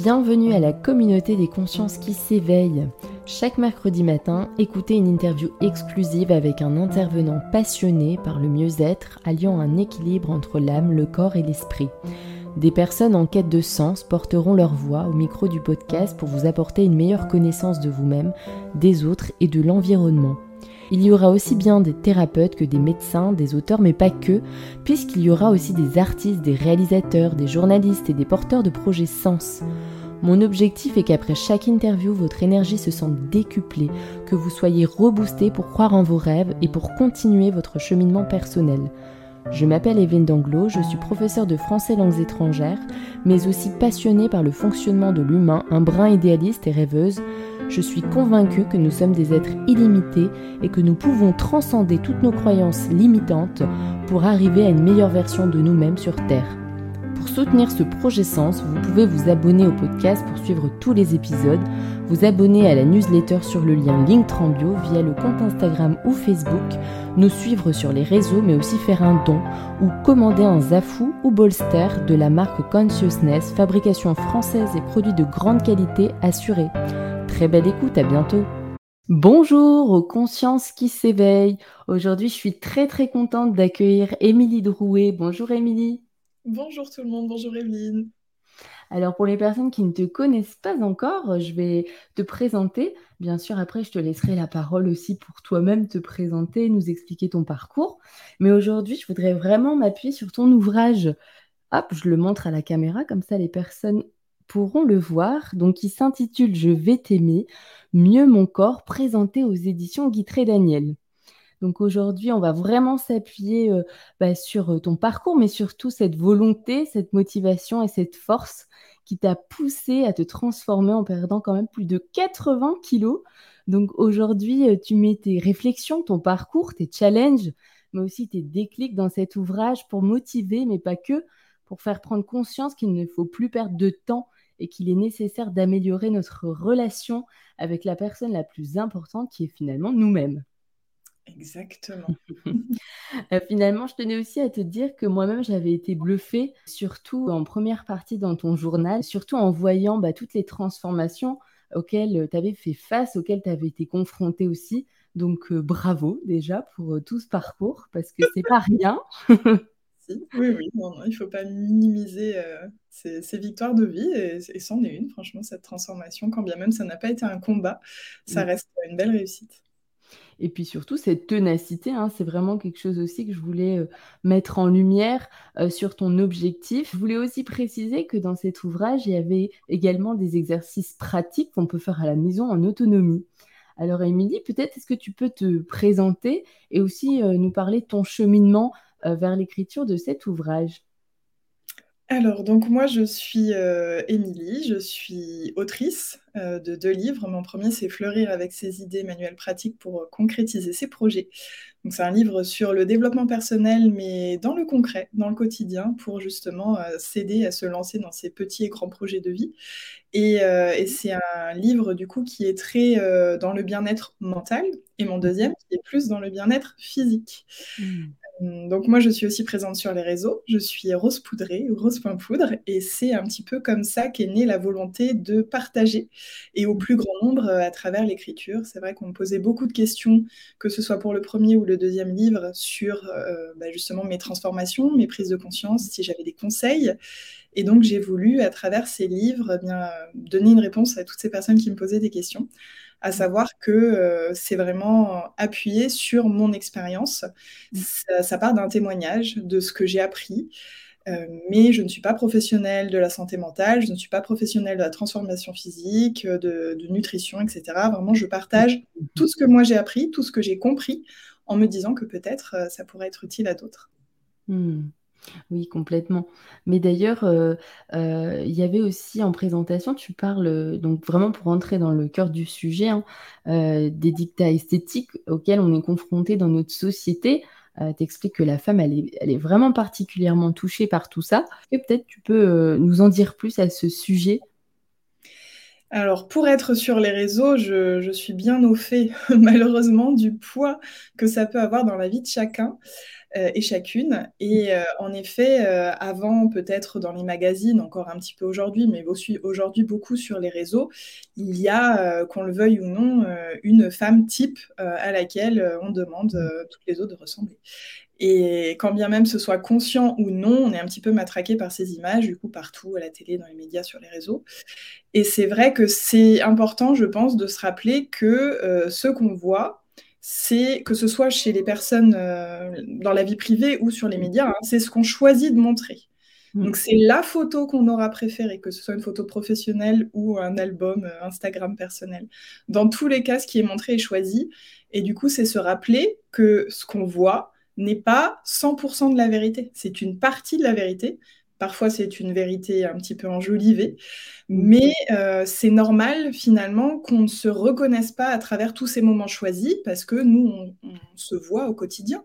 Bienvenue à la communauté des consciences qui s'éveillent. Chaque mercredi matin, écoutez une interview exclusive avec un intervenant passionné par le mieux-être, alliant un équilibre entre l'âme, le corps et l'esprit. Des personnes en quête de sens porteront leur voix au micro du podcast pour vous apporter une meilleure connaissance de vous-même, des autres et de l'environnement. Il y aura aussi bien des thérapeutes que des médecins, des auteurs, mais pas que, puisqu'il y aura aussi des artistes, des réalisateurs, des journalistes et des porteurs de projets sens. Mon objectif est qu'après chaque interview, votre énergie se sente décuplée, que vous soyez reboosté pour croire en vos rêves et pour continuer votre cheminement personnel. Je m'appelle Evelyne Danglo, je suis professeure de français langues étrangères, mais aussi passionnée par le fonctionnement de l'humain, un brin idéaliste et rêveuse. Je suis convaincue que nous sommes des êtres illimités et que nous pouvons transcender toutes nos croyances limitantes pour arriver à une meilleure version de nous-mêmes sur Terre. Pour soutenir ce projet Sens, vous pouvez vous abonner au podcast pour suivre tous les épisodes, vous abonner à la newsletter sur le lien Linktrambio via le compte Instagram ou Facebook, nous suivre sur les réseaux mais aussi faire un don ou commander un Zafou ou Bolster de la marque Consciousness, fabrication française et produits de grande qualité assurés. Très belle écoute, à bientôt. Bonjour aux consciences qui s'éveillent. Aujourd'hui, je suis très très contente d'accueillir Émilie Drouet. Bonjour Émilie. Bonjour tout le monde, bonjour Evelyne. Alors pour les personnes qui ne te connaissent pas encore, je vais te présenter. Bien sûr, après, je te laisserai la parole aussi pour toi-même te présenter, nous expliquer ton parcours. Mais aujourd'hui, je voudrais vraiment m'appuyer sur ton ouvrage. Hop, je le montre à la caméra, comme ça les personnes pourront le voir. Donc, il s'intitule Je vais t'aimer, mieux mon corps, présenté aux éditions Guitré Daniel. Donc aujourd'hui, on va vraiment s'appuyer euh, bah, sur euh, ton parcours, mais surtout cette volonté, cette motivation et cette force qui t'a poussé à te transformer en perdant quand même plus de 80 kilos. Donc aujourd'hui, euh, tu mets tes réflexions, ton parcours, tes challenges, mais aussi tes déclics dans cet ouvrage pour motiver, mais pas que, pour faire prendre conscience qu'il ne faut plus perdre de temps et qu'il est nécessaire d'améliorer notre relation avec la personne la plus importante qui est finalement nous-mêmes. Exactement. Euh, finalement, je tenais aussi à te dire que moi-même, j'avais été bluffée, surtout en première partie dans ton journal, surtout en voyant bah, toutes les transformations auxquelles euh, tu avais fait face, auxquelles tu avais été confrontée aussi. Donc, euh, bravo déjà pour tout ce parcours, parce que c'est pas rien. oui, oui, non, il ne faut pas minimiser ces, victoires de vie, et, et c'en est une, franchement, cette transformation, quand bien même ça n'a pas été un combat, ça reste une belle réussite. Et puis surtout, cette ténacité, hein, c'est vraiment quelque chose aussi que je voulais euh, mettre en lumière euh, sur ton objectif. Je voulais aussi préciser que dans cet ouvrage, il y avait également des exercices pratiques qu'on peut faire à la maison en autonomie. Alors Émilie, peut-être est-ce que tu peux te présenter et aussi euh, nous parler de ton cheminement vers l'écriture de cet ouvrage alors, donc moi, je suis euh, Émilie, je suis autrice euh, de deux livres. Mon premier, c'est Fleurir avec ses idées, manuels pratiques pour euh, concrétiser ses projets. Donc, c'est un livre sur le développement personnel, mais dans le concret, dans le quotidien, pour justement s'aider à se lancer dans ses petits et grands projets de vie. Et, c'est un livre, du coup, qui est très dans le bien-être mental, et mon deuxième, qui est plus dans le bien-être physique. Mmh. Hum, donc moi, je suis aussi présente sur les réseaux. Je suis Rose Poudrée, Rose.poudre, et c'est un petit peu comme ça qu'est née la volonté de partager, et au plus grand nombre euh, à travers l'écriture. C'est vrai qu'on me posait beaucoup de questions, que ce soit pour le premier ou le deuxième livre, sur euh, bah, justement mes transformations, mes prises de conscience, si j'avais des conseils. Et donc j'ai voulu, à travers ces livres, eh donner une réponse à toutes ces personnes qui me posaient des questions à savoir que euh, c'est vraiment appuyé sur mon expérience. Mmh. Ça, part d'un témoignage de ce que j'ai appris. Euh, mais je ne suis pas professionnelle de la santé mentale, je ne suis pas professionnelle de la transformation physique, de, nutrition, etc. Vraiment, je partage mmh. tout ce que moi j'ai appris, tout ce que j'ai compris, en me disant que peut-être euh, ça pourrait être utile à d'autres. Mmh. Oui, complètement. Mais d'ailleurs, euh, euh, il y avait aussi en présentation, tu parles, donc vraiment pour entrer dans le cœur du sujet, hein, euh, des dictats esthétiques auxquels on est confronté dans notre société. tu expliques que la femme, elle est, vraiment particulièrement touchée par tout ça. Et peut-être tu peux nous en dire plus à ce sujet? Alors, pour être sur les réseaux, je, je suis bien au fait, malheureusement, du poids que ça peut avoir dans la vie de chacun. et chacune. Et en effet, avant, peut-être dans les magazines, encore un petit peu aujourd'hui, mais aussi aujourd'hui beaucoup sur les réseaux, il y a, qu'on le veuille ou non, une femme type à laquelle on demande toutes les autres de ressembler. Et quand bien même ce soit conscient ou non, on est un petit peu matraqué par ces images, du coup, partout, à la télé, dans les médias, sur les réseaux. Et c'est vrai que c'est important, je pense, de se rappeler que euh, ce qu'on voit, c'est que ce soit chez les personnes euh, dans la vie privée ou sur les médias, hein, c'est ce qu'on choisit de montrer. Mm. Donc c'est la photo qu'on aura préférée, que ce soit une photo professionnelle ou un album euh, Instagram personnel. Dans tous les cas, ce qui est montré est choisi. Et du coup, c'est se rappeler que ce qu'on voit, n'est pas 100% de la vérité. C'est une partie de la vérité. Parfois, c'est une vérité un petit peu enjolivée. Mais euh, c'est normal, finalement, qu'on ne se reconnaisse pas à travers tous ces moments choisis parce que nous, on, se voit au quotidien.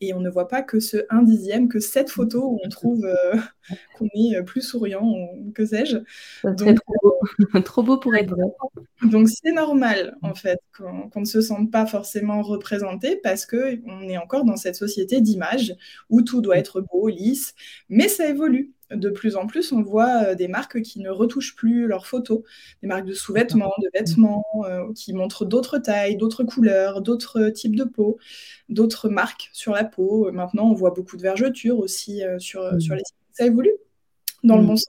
Et on ne voit pas que ce un dixième, que cette photo où on trouve euh, qu'on est plus souriant, ou que sais-je. Donc, trop beau. trop beau pour être vrai. Donc c'est normal en fait qu'on ne se sente pas forcément représenté parce que on est encore dans cette société d'image où tout doit être beau, lisse, mais ça évolue. De plus en plus, on voit euh, des marques qui ne retouchent plus leurs photos, des marques de sous-vêtements, de vêtements, euh, qui montrent d'autres tailles, d'autres couleurs, d'autres types de peau, d'autres marques sur la peau. Maintenant, on voit beaucoup de vergetures aussi euh, sur, sur les sites. Ça évolue dans le bon sens.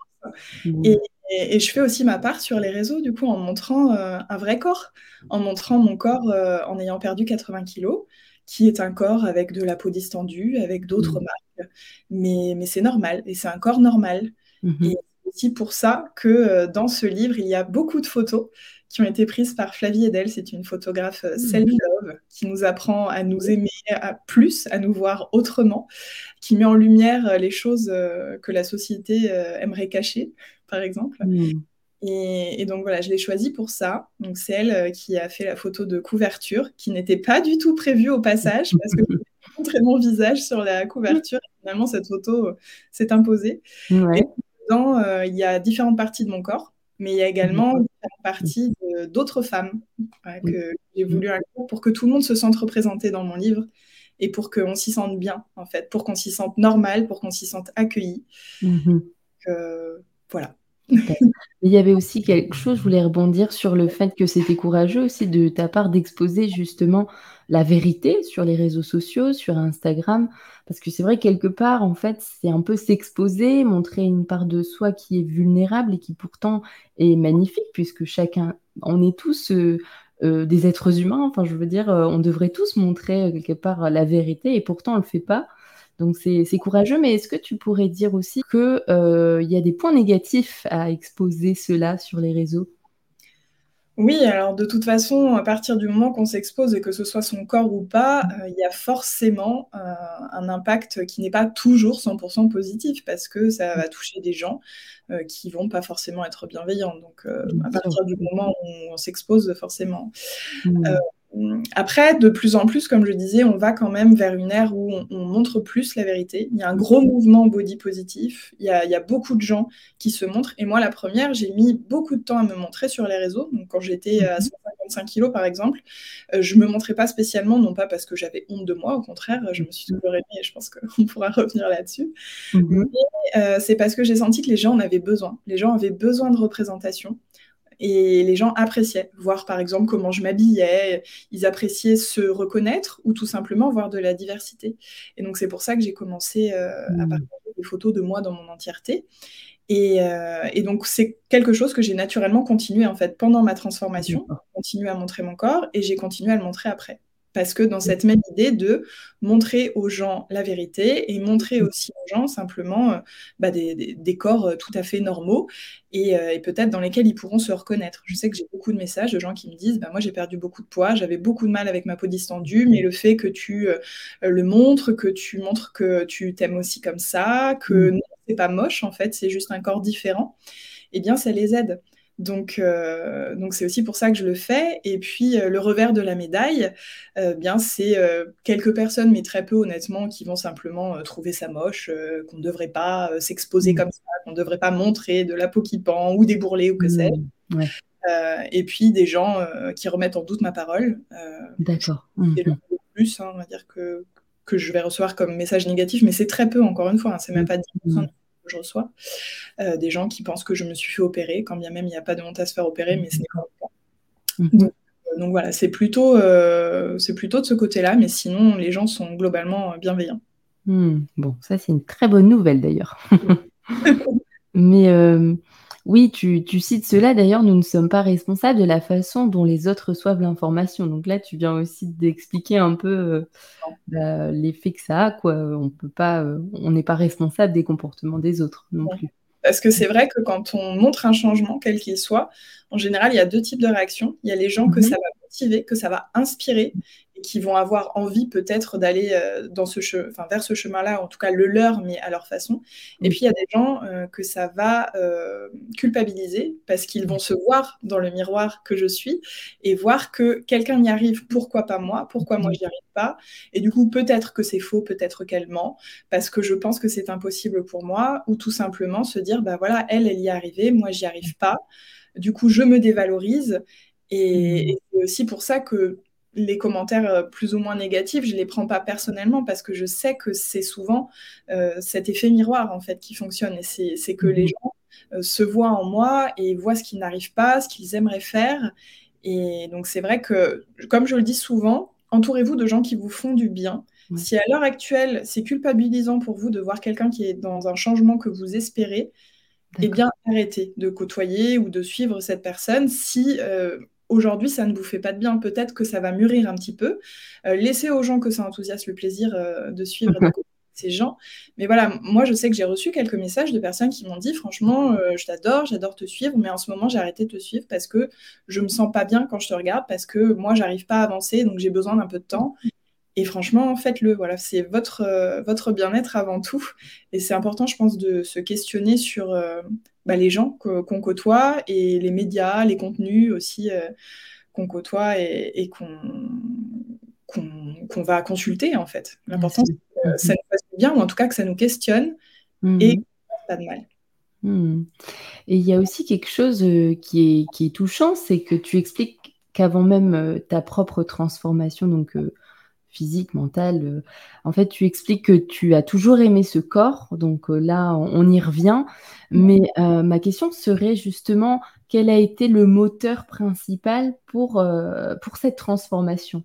Et, et, je fais aussi ma part sur les réseaux, du coup, en montrant euh, un vrai corps, en montrant mon corps euh, en ayant perdu 80 kilos, qui est un corps avec de la peau distendue, avec d'autres mmh. marques. Mais, mais c'est normal, et c'est un corps normal. Mmh. Et c'est aussi pour ça que euh, dans ce livre, il y a beaucoup de photos qui ont été prises par Flavie Edel. C'est une photographe mmh. self-love qui nous apprend à nous aimer à plus, à nous voir autrement, qui met en lumière les choses que la société aimerait cacher par exemple. Et, donc voilà, je l'ai choisie pour ça. Donc c'est elle euh, qui a fait la photo de couverture, qui n'était pas du tout prévue au passage, parce que montrer mon visage sur la couverture. Et finalement, cette photo euh, s'est imposée. Et dedans, euh, il y a différentes parties de mon corps, mais il y a également différentes parties d'autres femmes que j'ai voulu inclure pour que tout le monde se sente représenté dans mon livre et pour qu'on s'y sente bien, en fait, pour qu'on s'y sente normal, pour qu'on s'y sente accueilli. Mm voilà. Il y avait aussi quelque chose, je voulais rebondir sur le fait que c'était courageux aussi de ta part d'exposer justement la vérité sur les réseaux sociaux, sur Instagram, parce que c'est vrai quelque part, en fait, c'est un peu s'exposer, montrer une part de soi qui est vulnérable et qui pourtant est magnifique, puisque chacun, on est tous euh, euh, des êtres humains, enfin je veux dire, euh, on devrait tous montrer quelque part la vérité. Et pourtant on le fait pas. Donc c'est courageux, mais est-ce que tu pourrais dire aussi qu'il euh, y a des points négatifs à exposer cela sur les réseaux? Oui, alors de toute façon, à partir du moment qu'on s'expose et que ce soit son corps ou pas, euh, il y a forcément euh, un impact qui n'est pas toujours 100% positif parce que ça va toucher des gens qui vont pas forcément être bienveillants. Donc à partir du moment où on, s'expose, forcément. Après, de plus en plus, comme je disais, on va quand même vers une ère où on, montre plus la vérité. Il y a un gros mouvement body positif. Il y, a, beaucoup de gens qui se montrent. Et moi, la première, j'ai mis beaucoup de temps à me montrer sur les réseaux. Donc, quand j'étais à 155 mhm. kilos, par exemple, euh, je ne me montrais pas spécialement, non pas parce que j'avais honte de moi. Au contraire, je me suis toujours aimée et je pense qu'on pourra revenir là-dessus. Mhm. Mais euh, c'est parce que j'ai senti que les gens en avaient besoin. Les gens avaient besoin de représentation et les gens appréciaient voir par exemple comment je m'habillais, ils appréciaient se reconnaître ou tout simplement voir de la diversité. Et donc c'est pour ça que j'ai commencé euh, à mmh. partager des photos de moi dans mon entièreté. Et, euh, et donc c'est quelque chose que j'ai naturellement continué en fait pendant ma transformation, continué à montrer mon corps et j'ai continué à le montrer après. Parce que dans cette même idée de montrer aux gens la vérité et montrer aussi aux gens simplement euh, bah, des, corps euh, tout à fait normaux euh, et, peut-être dans lesquels ils pourront se reconnaître. Je sais que j'ai beaucoup de messages de gens qui me disent bah, Moi, j'ai perdu beaucoup de poids, j'avais beaucoup de mal avec ma peau distendue, mais le fait que tu le montres, que tu montres que tu t'aimes aussi comme ça, que mmh. non, c'est pas moche en fait, c'est juste un corps différent, eh bien, ça les aide. Donc, euh, donc c'est aussi pour ça que je le fais. Et puis, euh, le revers de la médaille, euh, bien, c'est quelques personnes, mais très peu honnêtement, qui vont simplement trouver ça moche, qu'on ne devrait pas s'exposer mmh. comme ça, qu'on ne devrait pas montrer de la peau qui pend ou des bourrelets ou que sais-je. Mmh. et puis des gens qui remettent en doute ma parole. D'accord. C'est le mmh. plus, hein, on va dire que, que je vais recevoir comme message négatif, mais c'est très peu, encore une fois, hein, c'est même pas 10% que je reçois. des gens qui pensent que je me suis fait opérer, quand bien même il n'y a pas de honte à se faire opérer, mais ce n'est pas le cas. Donc, donc voilà, c'est plutôt, c'est plutôt de ce côté-là, mais sinon, les gens sont globalement bienveillants. Hmm, bon, ça c'est une très bonne nouvelle d'ailleurs. Mais euh, oui, tu, cites cela. D'ailleurs, nous ne sommes pas responsables de la façon dont les autres reçoivent l'information. Donc là, tu viens aussi d'expliquer un peu euh, bah, l'effet que ça a. Quoi. On peut pas, euh, on n'est pas responsable des comportements des autres non plus. Parce que c'est vrai que quand on montre un changement, quel qu'il soit, en général, il y a deux types de réactions. Il y a les gens que mhm. ça va motiver, que ça va inspirer, qui vont avoir envie peut-être d'aller euh, dans ce enfin, vers ce chemin-là, en tout cas le leur, mais à leur façon. Et puis il y a des gens euh, que ça va euh, culpabiliser parce qu'ils vont se voir dans le miroir que je suis et voir que quelqu'un y arrive, pourquoi pas moi, pourquoi moi j'y arrive pas. Et du coup peut-être que c'est faux, peut-être qu'elle ment parce que je pense que c'est impossible pour moi, ou tout simplement se dire bah voilà elle elle y est arrivée, moi j'y arrive pas. Du coup je me dévalorise. Et, et c'est aussi pour ça que les commentaires euh, plus ou moins négatifs, je les prends pas personnellement parce que je sais que c'est souvent euh, cet effet miroir en fait qui fonctionne et c'est que les mhm. gens euh, se voient en moi et voient ce qu'ils n'arrivent pas, ce qu'ils aimeraient faire. Et donc c'est vrai que, comme je le dis souvent, entourez-vous de gens qui vous font du bien. Si à l'heure actuelle, c'est culpabilisant pour vous de voir quelqu'un qui est dans un changement que vous espérez, eh bien arrêtez de côtoyer ou de suivre cette personne si aujourd'hui, ça ne vous fait pas de bien. Peut-être que ça va mûrir un petit peu. Euh, laissez aux gens que ça enthousiasme le plaisir euh, de suivre ces gens. Mais voilà, moi, je sais que j'ai reçu quelques messages de personnes qui m'ont dit, franchement, euh, je t'adore, j'adore te suivre, mais en ce moment, j'ai arrêté de te suivre parce que je me sens pas bien quand je te regarde, parce que moi, j'arrive pas à avancer, donc j'ai besoin d'un peu de temps. Et franchement, faites-le. Voilà, c'est votre, votre bien-être avant tout. Et c'est important, je pense, de se questionner sur bah, les gens qu'on côtoie et les médias, les contenus aussi euh, qu'on côtoie et, qu'on va consulter en fait. L'important, c'est que ça nous fasse bien ou en tout cas que ça nous questionne mmh. et pas de mal. Mmh. Et il y a aussi quelque chose euh, qui est, qui est touchant, c'est que tu expliques qu'avant même euh, ta propre transformation, donc physique, mentale. Euh, en fait, tu expliques que tu as toujours aimé ce corps, donc euh, là, on, y revient. Mais euh, ma question serait justement, quel a été le moteur principal pour, pour cette transformation?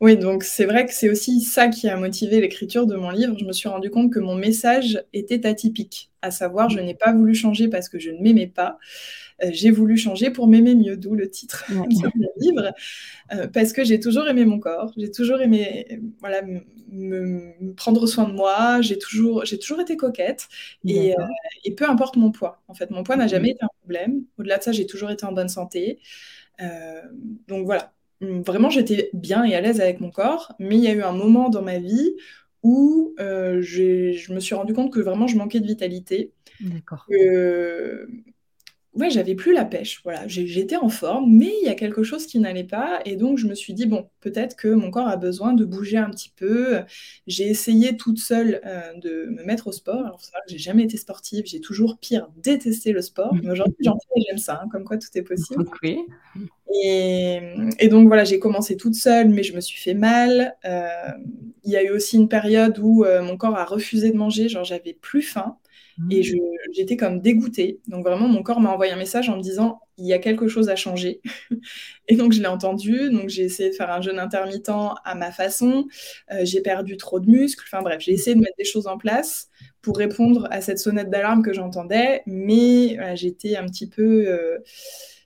Oui, donc c'est vrai que c'est aussi ça qui a motivé l'écriture de mon livre. Je me suis rendu compte que mon message était atypique, à savoir je n'ai pas voulu changer parce que je ne m'aimais pas. Euh, j'ai voulu changer pour m'aimer mieux, d'où le titre de mon livre, euh, parce que j'ai toujours aimé mon corps, j'ai toujours aimé voilà, me, prendre soin de moi, j'ai toujours, j'ai toujours été coquette et, euh, et, peu importe mon poids. En fait, mon poids n'a jamais été un problème. Au-delà de ça, j'ai toujours été en bonne santé. donc voilà, vraiment, j'étais bien et à l'aise avec mon corps, mais il y a eu un moment dans ma vie où euh, je me suis rendu compte que vraiment je manquais de vitalité. D'accord. Ouais, j'avais plus la pêche. Voilà, j'étais en forme, mais il y a quelque chose qui n'allait pas, et donc je me suis dit bon, peut-être que mon corps a besoin de bouger un petit peu. J'ai essayé toute seule euh, de me mettre au sport. Alors c'est vrai que j'ai jamais été sportive, j'ai toujours pire détesté le sport. Mais aujourd'hui, j'aime ça, hein, comme quoi tout est possible. Oui. Et, donc voilà, j'ai commencé toute seule, mais je me suis fait mal. Euh, il y a eu aussi une période où euh, mon corps a refusé de manger, genre j'avais plus faim et mmh. j'étais comme dégoûtée. Donc vraiment, mon corps m'a envoyé un message en me disant il y a quelque chose à changer. et donc je l'ai entendu. Donc j'ai essayé de faire un jeûne intermittent à ma façon. Euh, j'ai perdu trop de muscles. Enfin bref, j'ai essayé de mettre des choses en place pour répondre à cette sonnette d'alarme que j'entendais, mais j'étais un petit peu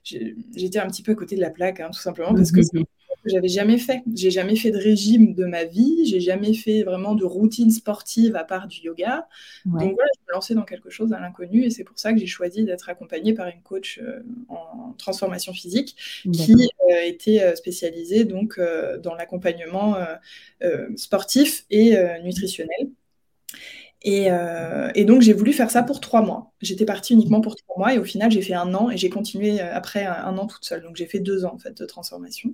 j'étais un petit peu à côté de la plaque, hein, tout simplement, parce que mhm. J'avais jamais fait. J'ai jamais fait de régime de ma vie, j'ai jamais fait vraiment de routine sportive à part du yoga. Donc voilà, je me lançais dans quelque chose à l'inconnu et c'est pour ça que j'ai choisi d'être accompagnée par une coach euh, en transformation physique qui euh, était euh, spécialisée donc dans l'accompagnement sportif et nutritionnel. Euh, et, donc, j'ai voulu faire ça pour trois mois. J'étais partie uniquement pour trois mois et au final, j'ai fait un an et j'ai continué euh, après un, an toute seule. Donc, j'ai fait deux ans en fait de transformation.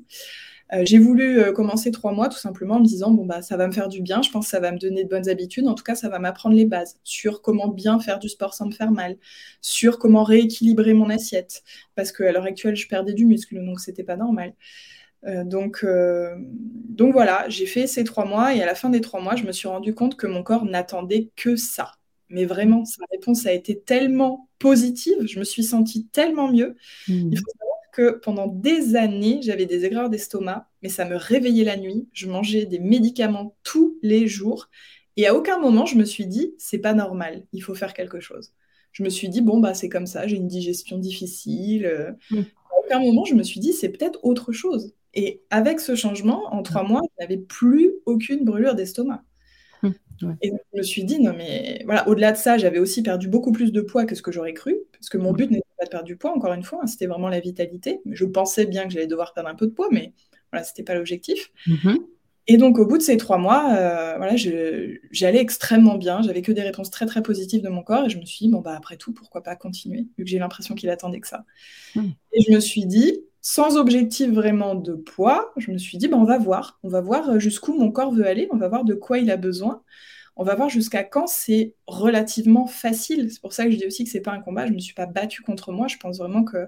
Euh, j'ai voulu commencer trois mois tout simplement en me disant bon bah ça va me faire du bien, je pense que ça va me donner de bonnes habitudes, en tout cas ça va m'apprendre les bases sur comment bien faire du sport sans me faire mal, sur comment rééquilibrer mon assiette parce qu'à l'heure actuelle je perdais du muscle donc c'était pas normal. Donc, donc voilà, j'ai fait ces trois mois et à la fin des trois mois, je me suis rendu compte que mon corps n'attendait que ça. Mais vraiment, sa réponse a été tellement positive, je me suis sentie tellement mieux. Mmh. Il faut savoir que pendant des années, j'avais des aigreurs d'estomac, mais ça me réveillait la nuit. Je mangeais des médicaments tous les jours. Et à aucun moment, je me suis dit, c'est pas normal, il faut faire quelque chose. Je me suis dit, bon, bah, c'est comme ça, j'ai une digestion difficile. Mmh. À aucun moment, je me suis dit, c'est peut-être autre chose. Et avec ce changement, en trois mois, je n'avais plus aucune brûlure d'estomac. Et je me suis dit, non, mais voilà, au-delà de ça, j'avais aussi perdu beaucoup plus de poids que ce que j'aurais cru, parce que mon but n'était pas de perdre du poids, encore une fois, hein, c'était vraiment la vitalité. Je pensais bien que j'allais devoir perdre un peu de poids, mais voilà, c'était pas l'objectif. Mm-hmm. Et donc, au bout de ces trois mois, euh, voilà, j'allais extrêmement bien. J'avais que des réponses très, très positives de mon corps. Et je me suis dit, bon, bah, après tout, pourquoi pas continuer, vu que j'ai l'impression qu'il attendait que ça. Mm. Et je me suis dit, sans objectif vraiment de poids, je me suis dit, bah, on va voir. On va voir euh, jusqu'où mon corps veut aller. On va voir de quoi il a besoin. On va voir jusqu'à quand c'est relativement facile. C'est pour ça que je dis aussi que c'est pas un combat. Je ne me suis pas battue contre moi. Je pense vraiment que.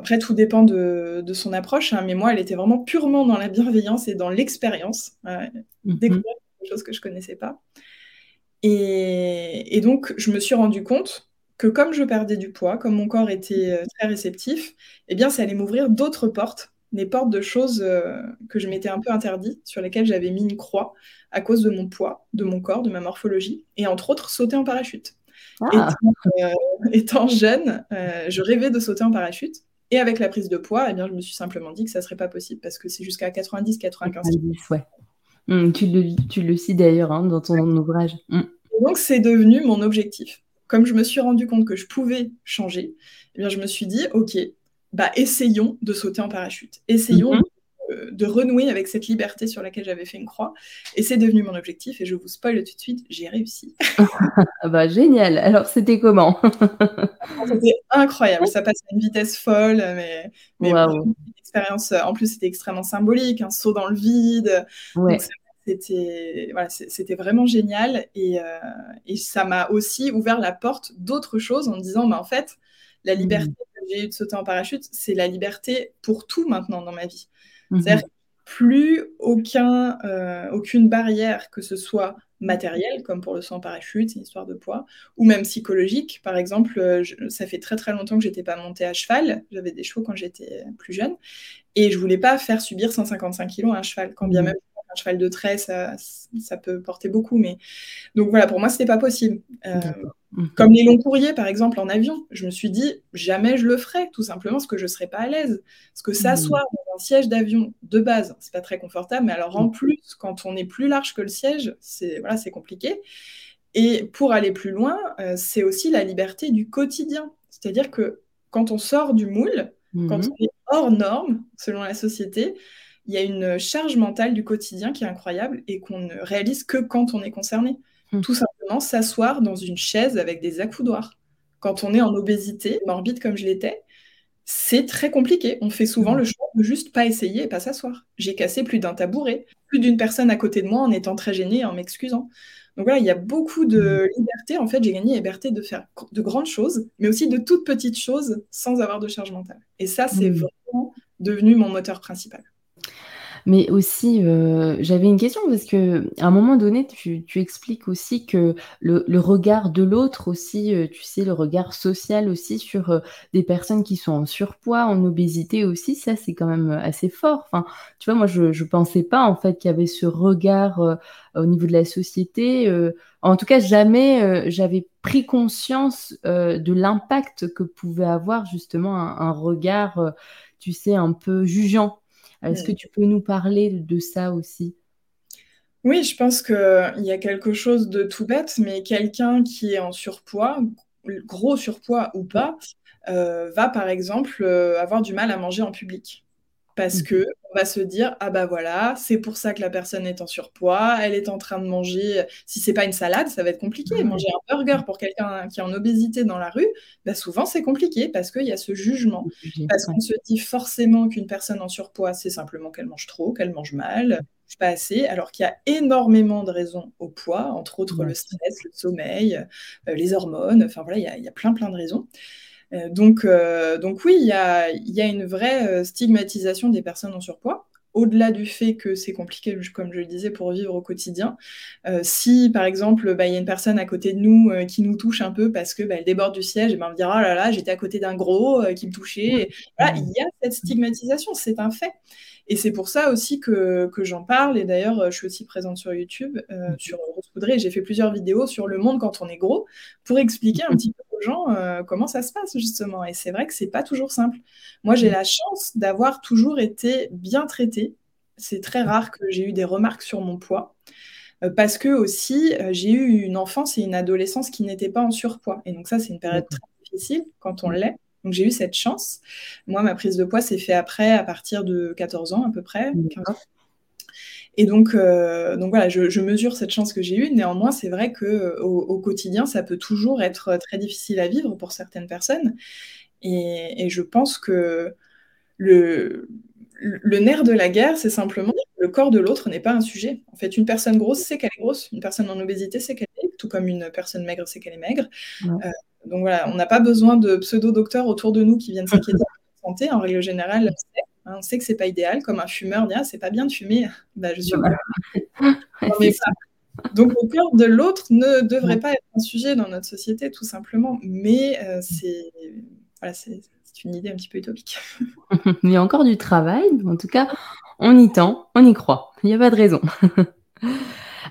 Après, tout dépend de, son approche, hein, mais moi, elle était vraiment purement dans la bienveillance et dans l'expérience, euh, découvrir des choses que je connaissais pas. Et, et, donc, je me suis rendu compte que comme je perdais du poids, comme mon corps était euh, très réceptif, eh bien, ça allait m'ouvrir d'autres portes, des portes de choses euh, que je m'étais un peu interdit, sur lesquelles j'avais mis une croix à cause de mon poids, de mon corps, de ma morphologie, et entre autres sauter en parachute. Ah. Étant, euh, jeune, je rêvais de sauter en parachute. Et avec la prise de poids, eh bien, je me suis simplement dit que ça ne serait pas possible parce que c'est jusqu'à 90-95 ouais. Hum, tu, le, tu le cites d'ailleurs hein, dans ton ouvrage. Hum. Donc, c'est devenu mon objectif comme je me suis rendu compte que je pouvais changer, eh bien, je me suis dit, OK, bah, essayons de sauter en parachute. Essayons mhm. de, renouer avec cette liberté sur laquelle j'avais fait une croix. Et c'est devenu mon objectif. Et je vous spoil tout de suite, j'ai réussi. Ah bah, génial. Alors, c'était comment? C'était incroyable. Ça passe à une vitesse folle. Mais, mais une expérience, en plus, c'était extrêmement symbolique. Un saut dans le vide. Ouais c'était voilà, c'était vraiment génial et, euh, et ça m'a aussi ouvert la porte d'autres choses en me disant bah, en fait la mmh. liberté que j'ai eue de sauter en parachute c'est la liberté pour tout maintenant dans ma vie. Mmh. C'est-à-dire plus aucun, euh, aucune barrière que ce soit matérielle comme pour le saut en parachute c'est une histoire de poids ou même psychologique. Par exemple euh, ça fait très très longtemps que j'étais pas montée à cheval. J'avais des chevaux quand j'étais plus jeune. Et je voulais pas faire subir 155 kilos à un cheval quand bien mmh. même cheval de trait, ça, ça peut porter beaucoup. Mais donc voilà, pour moi, c'était pas possible. Euh, mhm. comme les longs courriers, par exemple, en avion, je me suis dit jamais je le ferai, tout simplement parce que je serais pas à l'aise. Parce que s'asseoir mhm. dans un siège d'avion de base, c'est pas très confortable. Mais alors en mhm. plus, quand on est plus large que le siège, c'est voilà, c'est compliqué. Et pour aller plus loin, euh, c'est aussi la liberté du quotidien. C'est-à-dire que quand on sort du moule, quand on est hors norme, selon la société, il y a une charge mentale du quotidien qui est incroyable et qu'on ne réalise que quand on est concerné. Hmm. Tout simplement s'asseoir dans une chaise avec des accoudoirs. Quand on est en obésité, morbide comme je l'étais, c'est très compliqué. On fait souvent hmm. le choix de juste pas essayer et pas s'asseoir. J'ai cassé plus d'un tabouret, plus d'une personne à côté de moi en étant très gênée et en m'excusant. Donc voilà, il y a beaucoup de hmm. liberté. En fait, j'ai gagné la liberté de faire de grandes choses, mais aussi de toutes petites choses sans avoir de charge mentale. Et ça, c'est vraiment devenu mon moteur principal. Mais aussi, euh, j'avais une question parce que à un moment donné, tu, expliques aussi que le, regard de l'autre aussi, euh, tu sais, le regard social aussi sur euh, des personnes qui sont en surpoids, en obésité aussi, ça c'est quand même assez fort. Enfin, tu vois, moi je, je pensais pas en fait qu'il y avait ce regard au niveau de la société. en tout cas, jamais j'avais pris conscience de l'impact que pouvait avoir justement un regard, tu sais, un peu jugeant est-ce que tu peux nous parler de ça aussi? Oui, je pense qu'il y a quelque chose de tout bête, mais quelqu'un qui est en surpoids, gros surpoids ou pas, euh, va par exemple euh, avoir du mal à manger en public parce mmh. que on va se dire ah bah voilà c'est pour ça que la personne est en surpoids elle est en train de manger si c'est pas une salade ça va être compliqué. Manger un burger pour quelqu'un qui est en obésité dans la rue bah souvent c'est compliqué parce qu'il y a ce jugement. Parce qu'on se dit forcément qu'une personne en surpoids c'est simplement qu'elle mange trop qu'elle mange mal pas assez, alors qu'il y a énormément de raisons au poids, entre autres le stress, le sommeil, euh, les hormones, enfin voilà, il y, a, il y a plein plein de raisons. Donc, donc oui, il y a, y a, une vraie stigmatisation des personnes en surpoids au-delà du fait que c'est compliqué, comme je le disais, pour vivre au quotidien, euh, si par exemple bah, il y a une personne à côté de nous euh, qui nous touche un peu parce qu'elle bah, déborde du siège, et ben on va dire oh là là, j'étais à côté d'un gros euh, qui me touchait. voilà, il y a cette stigmatisation, c'est un fait. Et c'est pour ça aussi que, j'en parle. Et d'ailleurs, je suis aussi présente sur YouTube, sur Rose Poudrée. J'ai fait plusieurs vidéos sur le monde quand on est gros pour expliquer un petit peu aux gens comment ça se passe, justement. Et c'est vrai que c'est pas toujours simple. Moi, j'ai la chance d'avoir toujours été bien traitée c'est très rare que j'ai eu des remarques sur mon poids. Euh, parce que aussi, euh, j'ai eu une enfance et une adolescence qui n'étaient pas en surpoids. Et donc ça, c'est une période très difficile quand on l'est. Donc j'ai eu cette chance. Moi, ma prise de poids s'est fait après, à partir de 14 ans à peu près. Et donc, euh, donc voilà, je, mesure cette chance que j'ai eue. Néanmoins, c'est vrai que au, quotidien, ça peut toujours être très difficile à vivre pour certaines personnes. et je pense que le, le nerf de la guerre, c'est simplement que le corps de l'autre n'est pas un sujet. En fait, une personne grosse sait qu'elle est grosse, une personne en obésité sait qu'elle est, tout comme une personne maigre sait qu'elle est maigre. Euh, donc voilà, on n'a pas besoin de pseudo-docteurs autour de nous qui viennent s'inquiéter de la santé. En règle générale, on sait, hein, que c'est pas idéal. Comme un fumeur dit, ah, c'est pas bien de fumer. Bah, je suis Donc le corps de l'autre ne devrait pas être un sujet dans notre société, tout simplement. Mais euh, c'est voilà, c'est une idée un petit peu utopique. Il y a encore du travail, en tout cas, on y tend, on y croit. Il n'y a pas de raison.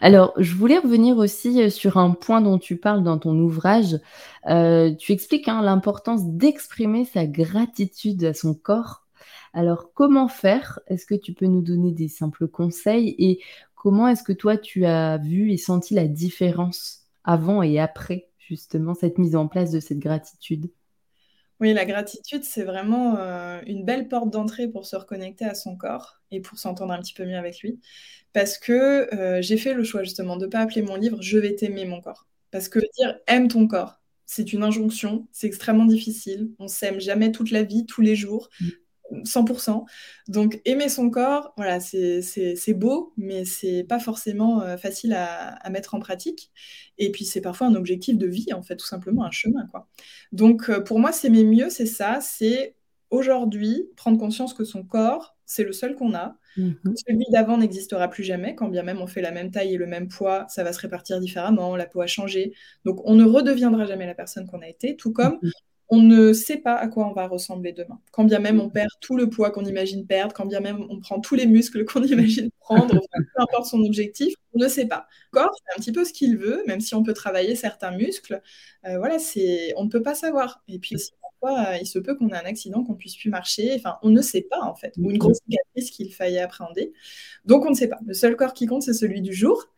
Alors, je voulais revenir aussi euh, sur un point dont tu parles dans ton ouvrage. Euh, tu expliques hein, l'importance d'exprimer sa gratitude à son corps. Alors, comment faire? Est-ce que tu peux nous donner des simples conseils? Et comment est-ce que toi, tu as vu et senti la différence avant et après, justement, cette mise en place de cette gratitude? Oui, la gratitude, c'est vraiment euh, une belle porte d'entrée pour se reconnecter à son corps et pour s'entendre un petit peu mieux avec lui. Parce que euh, j'ai fait le choix justement de ne pas appeler mon livre Je vais t'aimer mon corps. Parce que dire aime ton corps, c'est une injonction, c'est extrêmement difficile. On s'aime jamais toute la vie, tous les jours. Mmh. 100%. Donc aimer son corps, voilà, c'est beau, mais c'est pas forcément euh, facile à, mettre en pratique. Et puis c'est parfois un objectif de vie, en fait, tout simplement un chemin, quoi. Donc euh, pour moi, s'aimer mieux, c'est ça, c'est aujourd'hui prendre conscience que son corps, c'est le seul qu'on a. Mmh Celui d'avant n'existera plus jamais, quand bien même on fait la même taille et le même poids, ça va se répartir différemment, la peau a changé. Donc on ne redeviendra jamais la personne qu'on a été, tout comme mmh on ne sait pas à quoi on va ressembler demain. Quand bien même on perd tout le poids qu'on imagine perdre, quand bien même on prend tous les muscles qu'on imagine prendre, peu importe son objectif, on ne sait pas. Le corps fait un petit peu ce qu'il veut, même si on peut travailler certains muscles. Euh, voilà, c'est, on ne peut pas savoir. Et puis aussi, parfois, euh, il se peut qu'on ait un accident, qu'on puisse plus marcher. Enfin, on ne sait pas en fait, ou une grosse cicatrice qu'il faille appréhender. Donc on ne sait pas. Le seul corps qui compte, c'est celui du jour.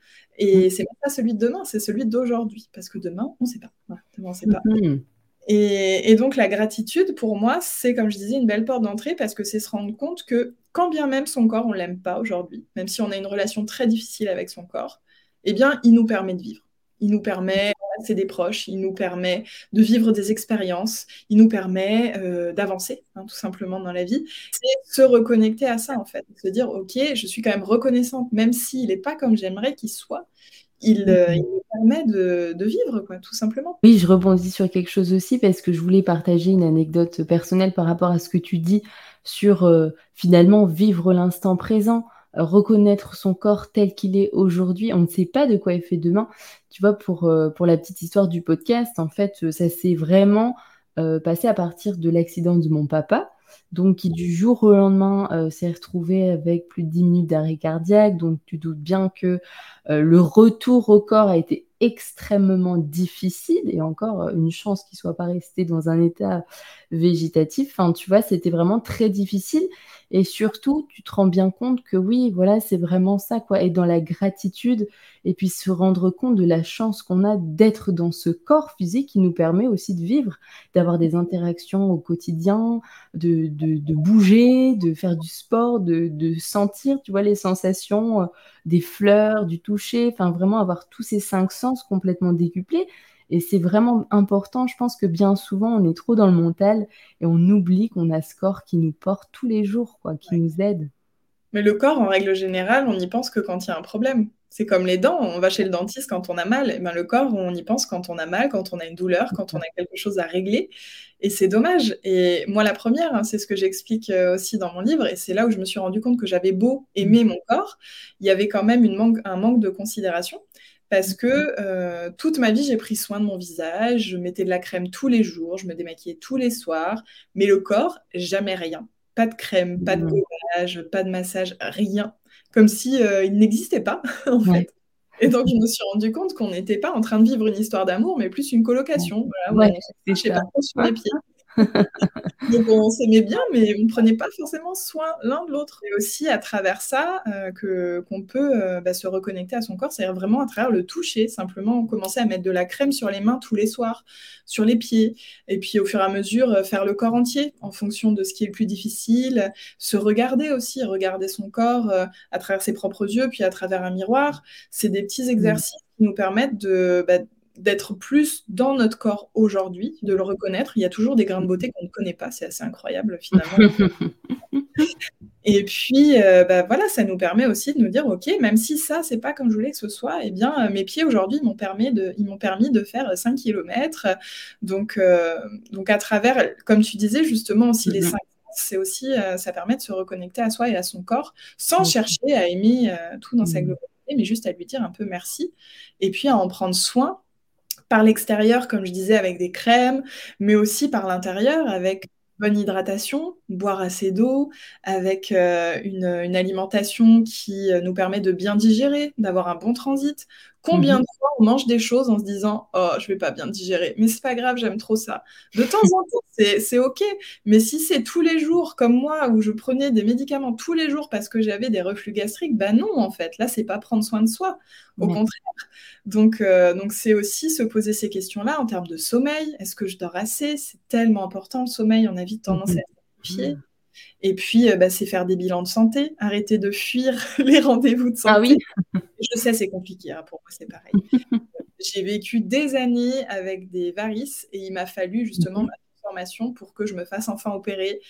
Et c'est même pas celui de demain, c'est celui d'aujourd'hui. Parce que demain, on ne sait pas. demain, on ne sait pas. Mm-hmm. Et, donc la gratitude, pour moi, c'est, comme je disais, une belle porte d'entrée parce que c'est se rendre compte que quand bien même son corps, on l'aime pas aujourd'hui, même si on a une relation très difficile avec son corps, eh bien, il nous permet de vivre. Il nous permet c'est des proches, il nous permet de vivre des expériences, il nous permet euh, d'avancer, hein, tout simplement, dans la vie. C'est se reconnecter à ça, en fait. Se dire, OK, je suis quand même reconnaissante, même s'il n'est pas comme j'aimerais qu'il soit, il, euh, nous permet de, vivre, quoi, tout simplement. Oui, je rebondis sur quelque chose aussi parce que je voulais partager une anecdote personnelle par rapport à ce que tu dis sur euh, finalement vivre l'instant présent, reconnaître son corps tel qu'il est aujourd'hui. On ne sait pas de quoi il fait demain. Tu vois, pour, euh, pour la petite histoire du podcast, en fait, ça s'est vraiment passé à partir de l'accident de mon papa donc qui du jour au lendemain euh, s'est retrouvé avec plus de 10 minutes d'arrêt cardiaque. Donc tu doutes bien que euh, le retour au corps a été extrêmement difficile et encore euh, une chance qu'il soit pas resté dans un état végétatif. Enfin, tu vois, c'était vraiment très difficile. Et surtout, tu te rends bien compte que oui, voilà, c'est vraiment ça, quoi. Et dans la gratitude, et puis se rendre compte de la chance qu'on a d'être dans ce corps physique qui nous permet aussi de vivre, d'avoir des interactions au quotidien, de, de, bouger, de faire du sport, de, de, sentir, tu vois, les sensations euh, des fleurs, du toucher, enfin vraiment avoir tous ces cinq sens complètement décuplés. Et c'est vraiment important. Je pense que bien souvent, on est trop dans le mental et on oublie qu'on a ce corps qui nous porte tous les jours, quoi, qui nous aide. Mais le corps, en règle générale, on n'y pense que quand il y a un problème. C'est comme les dents, on va chez le dentiste quand on a mal. Et eh ben, le corps, on y pense quand on a mal, quand on a une douleur, quand on a quelque chose à régler. Et c'est dommage. Et moi, la première, hein, c'est ce que j'explique euh, aussi dans mon livre. Et c'est là où je me suis rendu compte que j'avais beau aimer mon corps, il y avait quand même une manque, un manque de considération. Parce que euh, toute ma vie, j'ai pris soin de mon visage, je mettais de la crème tous les jours, je me démaquillais tous les soirs, mais le corps, jamais rien. Pas de crème, pas de gommage, pas de massage, rien comme si euh, il n'existait pas en fait. Et donc je me suis rendu compte qu'on n'était pas en train de vivre une histoire d'amour, mais plus une colocation. Voilà, ouais, sais pas sur les pieds. Donc on s'aimait bien, mais on ne prenait pas forcément soin l'un de l'autre. Et aussi à travers ça, euh, que, qu'on peut euh, bah, se reconnecter à son corps, c'est-à-dire vraiment à travers le toucher, simplement commencer à mettre de la crème sur les mains tous les soirs, sur les pieds, et puis au fur et à mesure euh, faire le corps entier en fonction de ce qui est le plus difficile, se regarder aussi, regarder son corps à travers ses propres yeux, puis à travers un miroir. C'est des petits mmh. exercices qui nous permettent de... Bah, d'être plus dans notre corps aujourd'hui, de le reconnaître. Il y a toujours des grains de beauté qu'on ne connaît pas, c'est assez incroyable finalement. et puis, euh, bah, voilà, ça nous permet aussi de nous dire, ok, même si ça, c'est pas comme je voulais que ce soit, eh bien, euh, mes pieds aujourd'hui m'ont permis de, ils m'ont permis de faire 5 km. Donc, euh, donc à travers, comme tu disais justement aussi les 5 mm-hmm. c'est aussi, ça permet de se reconnecter à soi et à son corps sans chercher à aimer tout dans sa mm-hmm. globalité, mais juste à lui dire un peu merci et puis à en prendre soin par l'extérieur, comme je disais, avec des crèmes, mais aussi par l'intérieur, avec bonne hydratation, boire assez d'eau, avec euh, une, alimentation qui euh, nous permet de bien digérer, d'avoir un bon transit, Combien mhm. de fois on mange des choses en se disant Oh, je vais pas bien digérer, mais c'est pas grave, j'aime trop ça. De temps en temps, c'est OK. Mais si c'est tous les jours, comme moi, où je prenais des médicaments tous les jours parce que j'avais des reflux gastriques, bah non, en fait, là, c'est pas prendre soin de soi. Au contraire. Donc, euh, donc c'est aussi se poser ces questions-là en termes de sommeil. Est-ce que je dors assez? C'est tellement important le sommeil. On a vite tendance à sacrifier. Et puis, euh, bah, c'est faire des bilans de santé, arrêter de fuir les rendez-vous de santé. Ah oui. Je sais, c'est compliqué, hein, pour moi, c'est pareil. J'ai vécu des années avec des varices et il m'a fallu justement mhm. ma formation pour que je me fasse enfin opérer.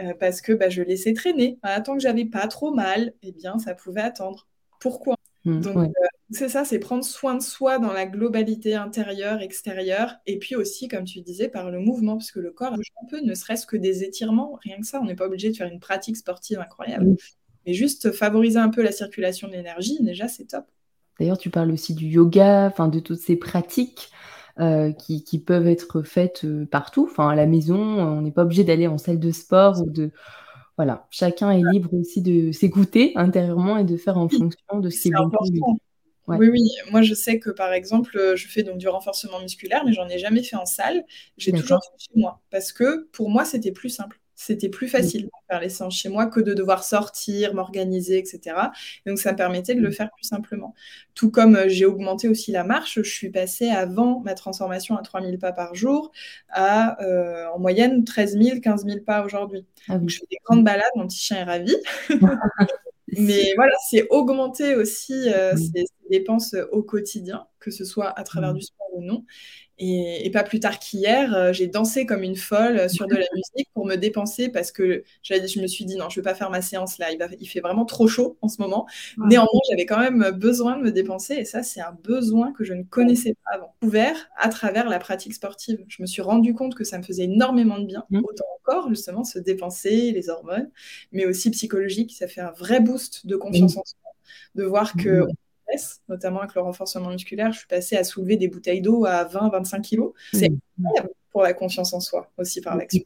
Euh, parce que bah, je laissais traîner. Tant que j'avais pas trop mal, eh bien, ça pouvait attendre. Pourquoi? Mmh, euh, c'est ça, c'est prendre soin de soi dans la globalité intérieure, extérieure, et puis aussi, comme tu disais, par le mouvement, parce que le corps bouge un peu, ne serait-ce que des étirements, rien que ça, on n'est pas obligé de faire une pratique sportive incroyable. Mais juste favoriser un peu la circulation de l'énergie, déjà, c'est top. D'ailleurs, tu parles aussi du yoga, enfin de toutes ces pratiques euh, qui, peuvent être faites euh, partout, enfin à la maison. On n'est pas obligé d'aller en salle de sport ou de voilà. Chacun est libre aussi de s'écouter intérieurement et de faire en fonction de ce qui Oui, oui. Moi, je sais que par exemple, euh, je fais donc du renforcement musculaire, mais j'en ai jamais fait en salle. J'ai toujours fait chez moi parce que pour moi, c'était plus simple. C'était plus facile de faire les séances chez moi que de devoir sortir, m'organiser, etc. Donc, ça me permettait de le faire plus simplement. Tout comme euh, j'ai augmenté aussi la marche, je suis passée avant ma transformation à 3000 pas par jour à euh, en moyenne 13 000, 15 000 pas aujourd'hui. Ah Donc, je fais des grandes balades, mon petit chien est ravi. Mais voilà, c'est augmenter aussi euh, ces, dépenses au quotidien, que ce soit à travers du sport ou non. Et, pas plus tard qu'hier, euh, j'ai dansé comme une folle sur de la musique pour me dépenser parce que je me suis dit non, je ne vais pas faire ma séance là, il, va, il, fait vraiment trop chaud en ce moment. Néanmoins, j'avais quand même besoin de me dépenser et ça, c'est un besoin que je ne connaissais pas avant. Ouvert à travers la pratique sportive. Je me suis rendu compte que ça me faisait énormément de bien, mmh. autant encore justement se dépenser, les hormones, mais aussi psychologique. Ça fait un vrai boost de confiance mmh. en soi, de voir que. Mmh notamment avec le renforcement musculaire, je suis passée à soulever des bouteilles d'eau à 20-25 kg. C'est incroyable pour la confiance en soi aussi par l'action.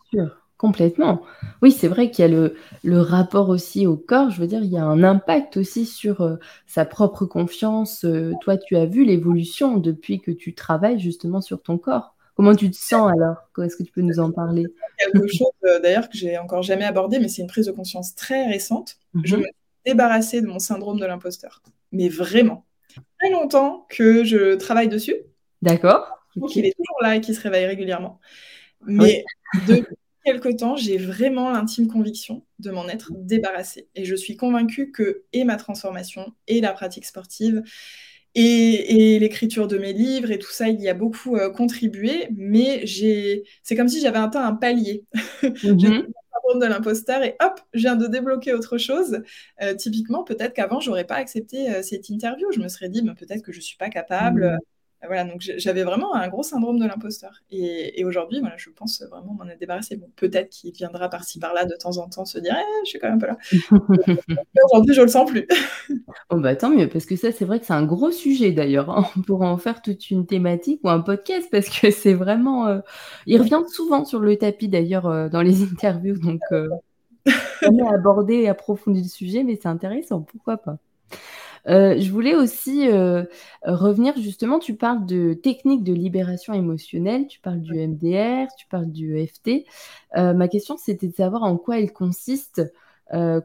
Complètement. Oui, c'est vrai qu'il y a le, le, rapport aussi au corps. Je veux dire, il y a un impact aussi sur euh, sa propre confiance. Euh, toi, tu as vu l'évolution depuis que tu travailles justement sur ton corps. Comment tu te sens alors? Est-ce que tu peux nous en parler? Quelque chose euh, d'ailleurs que j'ai encore jamais abordé, mais c'est une prise de conscience très récente. Je mhm. me suis débarrassée de mon syndrome de l'imposteur mais vraiment. Très longtemps que je travaille dessus. D'accord. Donc il est toujours là et qu'il se réveille régulièrement. Mais depuis quelque temps, j'ai vraiment l'intime conviction de m'en être débarrassée. Et je suis convaincue que et ma transformation et la pratique sportive et, l'écriture de mes livres et tout ça, il y a beaucoup euh, contribué, mais c'est comme si j'avais atteint un palier. Mm de l'imposteur et hop, je viens de débloquer autre chose. Euh, typiquement, peut-être qu'avant, j'aurais pas accepté euh, cette interview. Je me serais dit, peut-être que je suis pas capable. Voilà, donc j'avais vraiment un gros syndrome de l'imposteur. Et, aujourd'hui, voilà, je pense vraiment m'en être débarrassé. Bon, peut-être qu'il viendra par-ci par-là de temps en temps se dire, eh, je suis quand même pas là. aujourd'hui, je le sens plus. oh bah tant mieux, parce que ça, c'est vrai que c'est un gros sujet d'ailleurs. Hein. On pourrait en faire toute une thématique ou un podcast parce que c'est vraiment. Euh, il revient souvent sur le tapis d'ailleurs euh, dans les interviews, donc euh... on a abordé et approfondi le sujet, mais c'est intéressant, pourquoi pas. Euh, je voulais aussi euh, revenir justement, tu parles de techniques de libération émotionnelle, tu parles du MDR, tu parles du EFT. Euh, ma question, c'était de savoir en quoi elles consistent,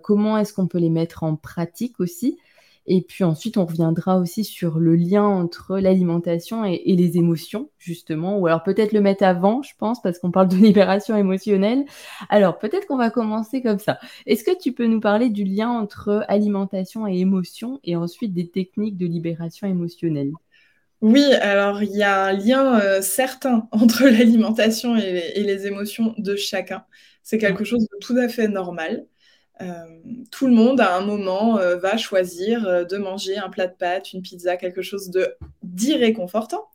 comment est-ce qu'on peut les mettre en pratique aussi? Et puis ensuite, on reviendra aussi sur le lien entre l'alimentation et, les émotions, justement. Ou alors peut-être le mettre avant, je pense, parce qu'on parle de libération émotionnelle. Alors peut-être qu'on va commencer comme ça. Est-ce que tu peux nous parler du lien entre alimentation et émotion et ensuite des techniques de libération émotionnelle? Oui, alors il y a un lien euh, certain entre l'alimentation et, les émotions de chacun. C'est quelque chose de tout à fait normal. Euh, tout le monde, à un moment, euh, va choisir euh, de manger un plat de pâtes, une pizza, quelque chose de d'irréconfortant,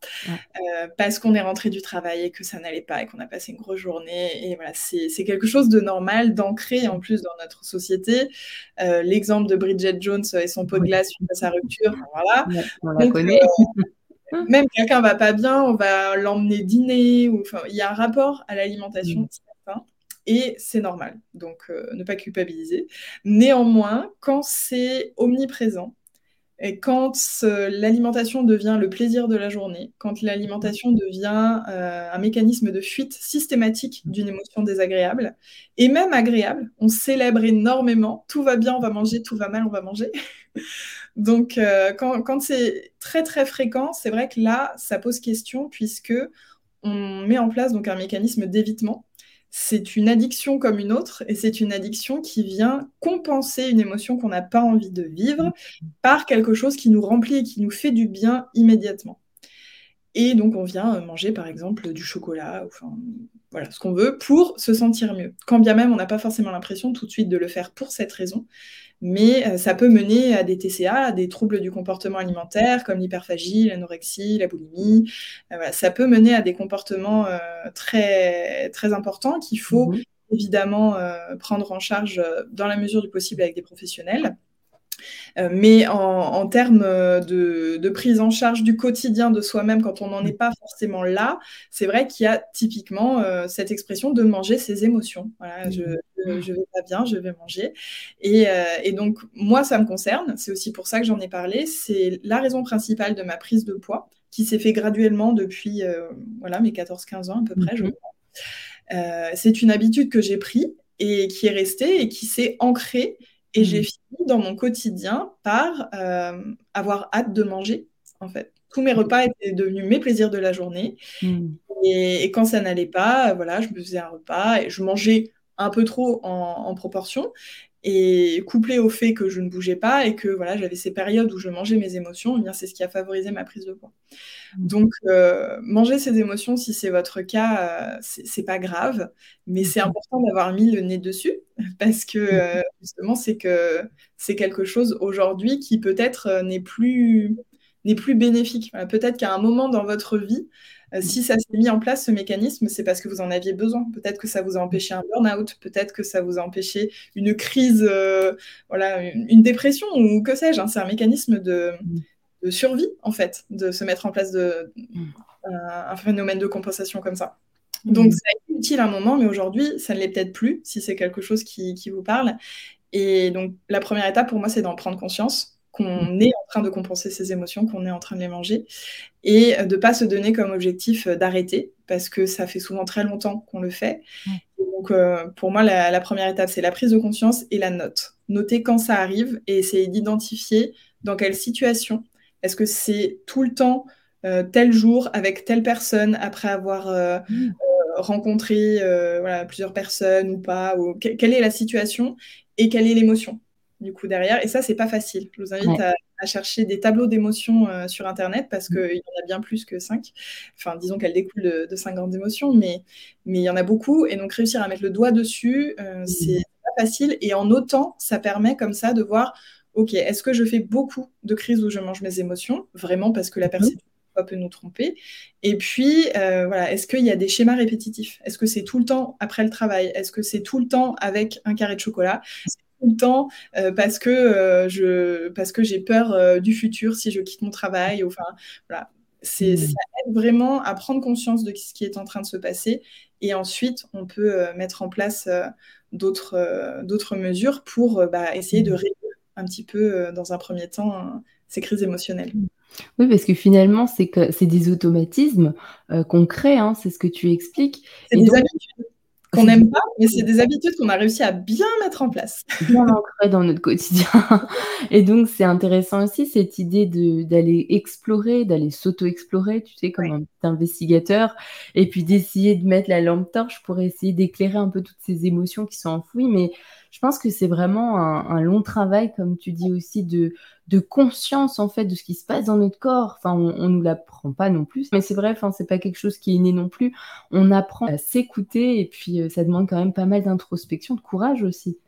parce qu'on est rentré du travail et que ça n'allait pas et qu'on a passé une grosse journée. Et voilà, c'est quelque chose de normal, d'ancré en plus dans notre société. L'exemple de Bridget Jones et son pot de glace suite à sa rupture, voilà. on la connaît. même quelqu'un va pas bien, on va l'emmener dîner. Ou, il y a un rapport à l'alimentation mm et c'est normal, donc euh, ne pas culpabiliser. Néanmoins, quand c'est omniprésent, et quand euh, l'alimentation devient le plaisir de la journée, quand l'alimentation devient euh, un mécanisme de fuite systématique d'une émotion désagréable, et même agréable, on célèbre énormément, tout va bien, on va manger, tout va mal, on va manger. Donc quand, quand c'est très très fréquent, c'est vrai que là, ça pose question puisque on met en place donc un mécanisme d'évitement c'est une addiction comme une autre, et c'est une addiction qui vient compenser une émotion qu'on n'a pas envie de vivre par quelque chose qui nous remplit et qui nous fait du bien immédiatement. Et donc on vient manger par exemple du chocolat, enfin voilà, ce qu'on veut pour se sentir mieux. Quand bien même on n'a pas forcément l'impression tout de suite de le faire pour cette raison, mais euh, ça peut mener à des TCA, à des troubles du comportement alimentaire comme l'hyperphagie, l'anorexie, la boulimie. Euh, ça peut mener à des comportements euh, très, très importants qu'il faut mmh évidemment prendre en charge dans la mesure du possible avec des professionnels. Euh, mais en, termes euh, de, prise en charge du quotidien de soi-même, quand on n'en est pas forcément là, c'est vrai qu'il y a typiquement euh, cette expression de manger ses émotions. Voilà, je, ne vais pas bien, je vais manger. Et, donc, moi, ça me concerne. C'est aussi pour ça que j'en ai parlé. C'est la raison principale de ma prise de poids qui s'est fait graduellement depuis voilà, mes 14-15 ans à peu près, je mhm. crois. c'est une habitude que j'ai prise et qui est restée et qui s'est ancrée et j'ai mmh. fini dans mon quotidien par euh, avoir hâte de manger, en fait. Tous mes repas étaient devenus mes plaisirs de la journée. Mmh. Et, quand ça n'allait pas, voilà, je me faisais un repas et je mangeais un peu trop en, proportion. Et couplé au fait que je ne bougeais pas et que voilà, j'avais ces périodes où je mangeais mes émotions, eh bien c'est ce qui a favorisé ma prise de poids. Donc euh, manger ces émotions, si c'est votre cas, euh, c'est pas grave, mais c'est important d'avoir mis le nez dessus parce que euh, justement c'est que c'est quelque chose aujourd'hui qui peut-être n'est plus plus bénéfique. peut-être qu'à un moment dans votre vie, euh, si ça s'est mis en place, ce mécanisme, c'est parce que vous en aviez besoin. Peut-être que ça vous a empêché un burn-out, peut-être que ça vous a empêché une crise, euh, voilà, une, dépression ou que sais-je. Hein. C'est un mécanisme de, survie, en fait, de se mettre en place de, un, phénomène de compensation comme ça. Donc, ça a été utile à un moment, mais aujourd'hui, ça ne l'est peut-être plus si c'est quelque chose qui, qui vous parle. Et donc, la première étape pour moi, c'est d'en prendre conscience qu'on est en train de compenser ses émotions, qu'on est en train de les manger, et de ne pas se donner comme objectif euh, d'arrêter, parce que ça fait souvent très longtemps qu'on le fait. donc, euh, pour moi, la, première étape, c'est la prise de conscience et la note. Noter quand ça arrive et essayer d'identifier dans quelle situation. Est-ce que c'est tout le temps, euh, tel jour, avec telle personne, après avoir mmh. rencontré voilà, plusieurs personnes ou pas ou quelle est la situation et quelle est l'émotion? Du coup derrière. Et ça, c'est pas facile. Je vous invite à, à chercher des tableaux d'émotions euh, sur Internet parce qu'il y en a bien plus que cinq. Enfin, disons qu'elles découlent de, cinq grandes émotions, mais, mais il y en a beaucoup. Et donc, réussir à mettre le doigt dessus, euh, c'est pas facile. Et en autant, ça permet comme ça de voir, OK, est-ce que je fais beaucoup de crises où je mange mes émotions? Vraiment parce que la perception peut nous tromper. Et puis, euh, voilà, est-ce qu'il y a des schémas répétitifs? Est-ce que c'est tout le temps après le travail? Est-ce que c'est tout le temps avec un carré de chocolat? Tout le temps euh, parce que euh, je parce que j'ai peur euh, du futur si je quitte mon travail. Enfin, voilà. C'est, mmh. Ça aide vraiment à prendre conscience de ce qui est en train de se passer et ensuite on peut mettre en place d'autres, d'autres mesures pour bah, essayer de mmh. réduire un petit peu dans un premier temps ces crises émotionnelles. Oui, parce que finalement, c'est, que, c'est des automatismes qu'on crée, hein, c'est ce que tu expliques. C'est des habitudes qu'on n'aime pas, mais c'est des habitudes qu'on a réussi à bien mettre en place. Bien ancrées dans notre quotidien. Et donc, c'est intéressant aussi cette idée d'aller explorer, d'aller s'auto-explorer, tu sais, comme un petit investigateur, et puis d'essayer de mettre la lampe torche pour essayer d'éclairer un peu toutes ces émotions qui sont enfouies. Mais je pense que c'est vraiment un, long travail, comme tu dis aussi, de, conscience en fait de ce qui se passe dans notre corps. Enfin, on, on nous l'apprend pas non plus, mais c'est vrai, enfin, c'est pas quelque chose qui est né non plus. On apprend à s'écouter et puis euh, ça demande quand même pas mal d'introspection, de courage aussi